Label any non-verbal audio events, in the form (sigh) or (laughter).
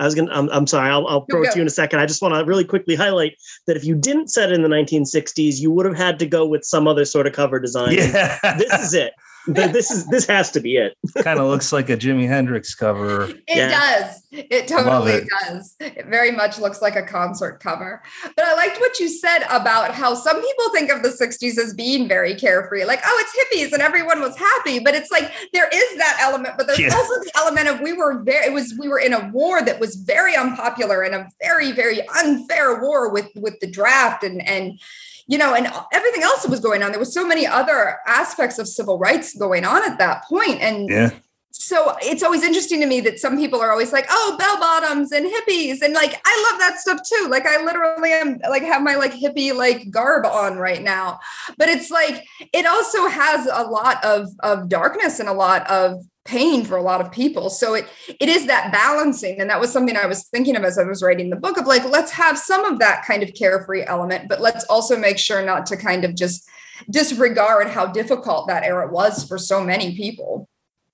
I was gonna. I'm, I'm sorry. I'll, I'll throw it to you in a second. I just want to really quickly highlight that if you didn't set it in the 1960s, you would have had to go with some other sort of cover design. Yeah. this is it this is this has to be it. (laughs) kind of looks like a Jimi Hendrix cover. It yeah. does. It totally it. does. It very much looks like a concert cover. But I liked what you said about how some people think of the 60s as being very carefree. Like, oh, it's hippies and everyone was happy. But it's like there is that element, but there's yeah. also the element of we were very it was we were in a war that was very unpopular and a very, very unfair war with with the draft and and you know, and everything else that was going on. There was so many other aspects of civil rights going on at that point. And yeah. so it's always interesting to me that some people are always like, oh, bell bottoms and hippies. And like, I love that stuff too. Like, I literally am like, have my like hippie like garb on right now. But it's like, it also has a lot of, of darkness and a lot of pain for a lot of people. So it it is that balancing and that was something i was thinking of as i was writing the book of like let's have some of that kind of carefree element but let's also make sure not to kind of just disregard how difficult that era was for so many people